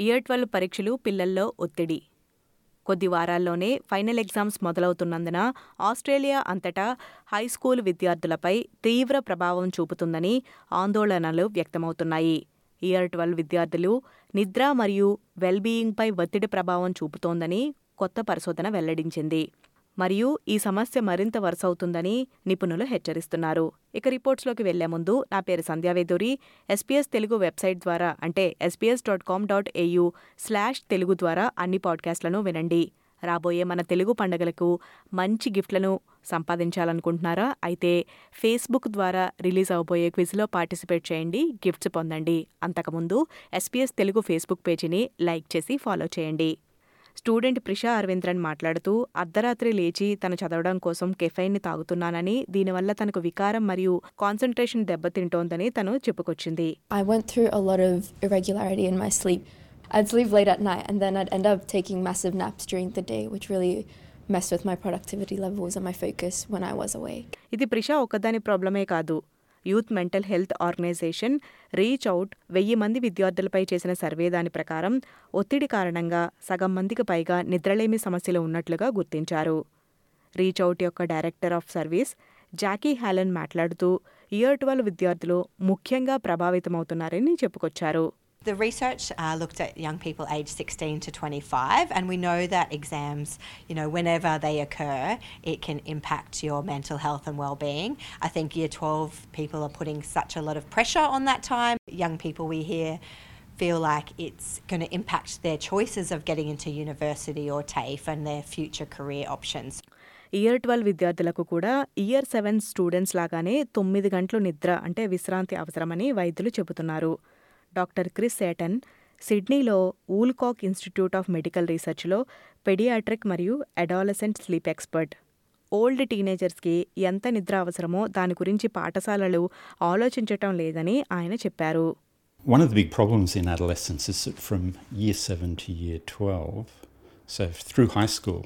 Year twelve పరీక్షలు పిల్లల్లో ఒత్తిడి. కొద్ది వారాల్లోనే ఫైనల్ ఎగ్జామ్స్ మొదలవుతున్నందున ఆస్ట్రేలియా అంతటా హైస్కూల్ విద్యార్థులపై తీవ్ర ప్రభావం చూపుతుందని ఆందోళనలు వ్యక్తమవుతున్నాయి. ఇయర్ ట్వెల్వ్ విద్యార్థులు నిద్ర మరియు వెల్బీయింగ్పై ఒత్తిడి ప్రభావం చూపుతోందని కొత్త పరిశోధన వెల్లడించింది. మరియు ఈ సమస్య మరింత వరుసవుతుందని నిపుణులు హెచ్చరిస్తున్నారు. ఇక రిపోర్ట్స్లోకి వెళ్ళే ముందు నా పేరు సంధ్యావేదూరి ఎస్పీఎస్ తెలుగు వెబ్సైట్ ద్వారా అంటే SBS dot com dot AU slash Telugu ద్వారా అన్ని పాడ్కాస్ట్లను వినండి. రాబోయే మన తెలుగు పండుగలకు మంచి గిఫ్ట్లను సంపాదించాలనుకుంటున్నారా? అయితే ఫేస్బుక్ ద్వారా రిలీజ్ అవబోయే క్విజ్లో పార్టిసిపేట్ చేయండి గిఫ్ట్స్ పొందండి. అంతకుముందు ఎస్పీఎస్ తెలుగు ఫేస్బుక్ పేజీని లైక్ చేసి ఫాలో చేయండి. స్టూడెంట్ ప్రిషా అరవింద్రన్ మాట్లాడుతూ అర్ధరాత్రి లేచి తను చదవడం కోసం కెఫైన్ని తాగుతున్నానని దీనివల్ల తనకు వికారం మరియు కాన్సన్ట్రేషన్ దెబ్బతింటోందని తను చెప్పుకొచ్చింది. I went through a lot of late at night and then I end up day which mess with productivity levels and my focus I ఇది ప్రిషా ఒక్కదాని ప్రాబ్లమే కాదు. Youth mental health organisation reach out వెయ్యి మంది విద్యార్థులపై చేసిన సర్వే దాని ప్రకారం ఒత్తిడి కారణంగా సగం మందికి పైగా నిద్రలేమి సమస్యలు ఉన్నట్లుగా గుర్తించారు. రీచ్ అవుట్ యొక్క director of service Jackie Hallan మాట్లాడుతూ ఇయర్ ట్వెల్వ్ విద్యార్థులు ముఖ్యంగా ప్రభావితమవుతున్నారని చెప్పుకొచ్చారు. The research uh, looked at young people aged 16 to 25, and we know that exams, you know, whenever they occur, it can impact your mental health and well-being. I think year 12 people are putting such a lot of pressure on that time. Young people we hear feel like it's going to impact their choices of getting into university or TAFE and their future career options. Year twelve విద్యార్థులకు కూడా year seven students లాగానే తొమ్మిది గంటలు నిద్ర అంటే విశ్రాంతి అవసరమని వైద్యులు చెబుతున్నారు డాక్టర్ క్రిస్ సేటన్ సిడ్నీలో ఊల్కాక్ ఇన్స్టిట్యూట్ ఆఫ్ మెడికల్ రీసెర్చ్లో పెడియాట్రిక్ మరియు అడాలసెంట్ స్లీప్ ఎక్స్పర్ట్ ఓల్డ్ టీనేజర్స్కి ఎంత నిద్ర అవసరమో దాని గురించి పాఠశాలలు ఆలోచించటం లేదని ఆయన చెప్పారు One of the big problems in adolescence is that from year 7 to year 12, so through high school,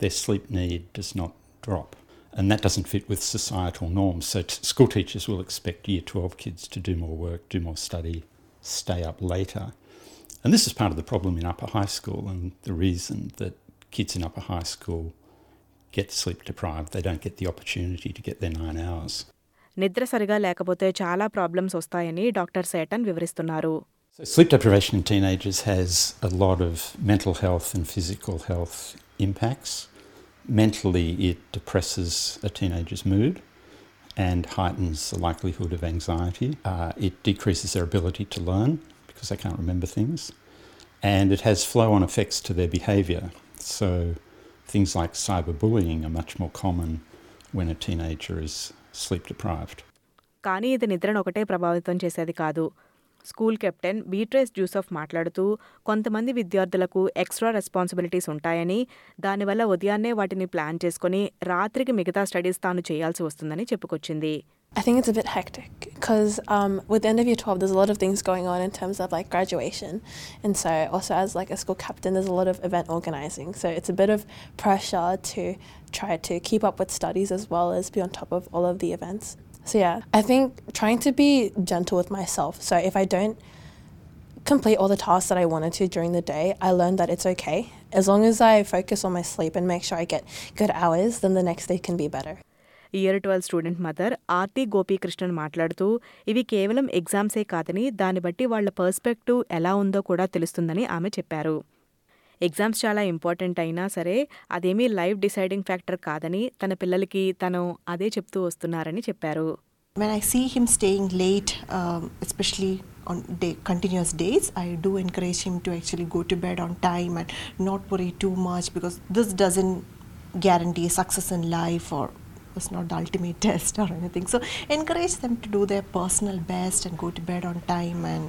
their sleep need does not drop. And that doesn't fit with societal norms. So t- school teachers will expect year 12 kids to do more work, do more study, stay up later. And this is part of the problem in upper high school and the reason that kids in upper high school get sleep deprived. They don't get the opportunity to get their nine hours. నిద్ర సరిగా లేకపోతే చాలా problems వస్తాయని doctor Satan వివరిస్తున్నారు So, sleep deprivation in teenagers has a lot of mental health and physical health impacts. Mentally, it depresses a teenager's mood and heightens the likelihood of anxiety. Uh, it decreases their ability to learn because they can't remember things. And it has flow on effects to their behaviour. So, things like cyberbullying are much more common when a teenager is sleep deprived. కానీ ఇది నిద్రను ఒకటే ప్రభావితం చేసేది కాదు school captain Beatrice Yusuf మాట్లాడుతూ కొంతమంది విద్యార్థులకు ఎక్స్ట్రా రెస్పాన్సిబిలిటీస్ ఉంటాయని దానివల్ల ఉదయాన్నే వాటిని ప్లాన్ చేసుకుని రాత్రికి మిగతా స్టడీస్ తాను చేయాల్సి వస్తుందని చెప్పుకొచ్చింది. I think it's a bit hectic because um, with the end of year 12, there's a lot of things going on in terms of like graduation. And so, also as like a school captain, there's a lot of event organizing. So, it's a bit of pressure to try to keep up with studies as well as be on top of all of the events. So, yeah, I think trying to be gentle with myself. So, if I don't complete all the tasks that I wanted to during the day, I learned that it's okay. As long as I focus on my sleep and make sure I get good hours, then the next day can be better. Year twelve student mother Aarti Gopikrishnan మాట్లాడుతూ ఇవి కేవలం ఎగ్జామ్సే కాదని దాన్ని బట్టి వాళ్ళ perspective ఎలా ఉందో కూడా తెలుస్తుందని ఆమె చెప్పారు ఎగ్జామ్స్ చాలా ఇంపార్టెంట్ అయినా సరే అదేమీ లైఫ్ డిసైడింగ్ ఫ్యాక్టర్ కాదని తన పిల్లలకి తను అదే చెప్తూ వస్తున్నారని చెప్పారు When I see him staying late, um, especially on day, continuous days, I do encourage him to actually go to bed on time and not worry too much because this doesn't guarantee success in life or was not the ultimate test or anything. So encourage them to do their personal best and go to bed on time and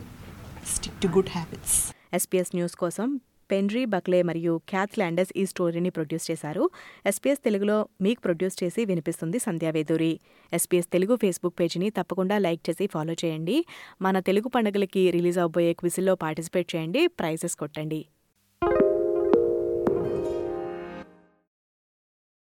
stick to good habits. SPS news కోసం Penry బక్లే మరియు cath landers ఈ స్టోరీని produce చేశారు. SPS తెలుగులో మీకు produce చేసి వినిపిస్తుంది Sandhya Veduri SPS Telugu Facebook పేజీని తప్పకుండా లైక్ చేసి ఫాలో చేయండి. మన తెలుగు పండుగలకి రిలీజ్ అవబోయే క్విజ్లో పార్టిసిపేట్ చేయండి. ప్రైజెస్ కొట్టండి.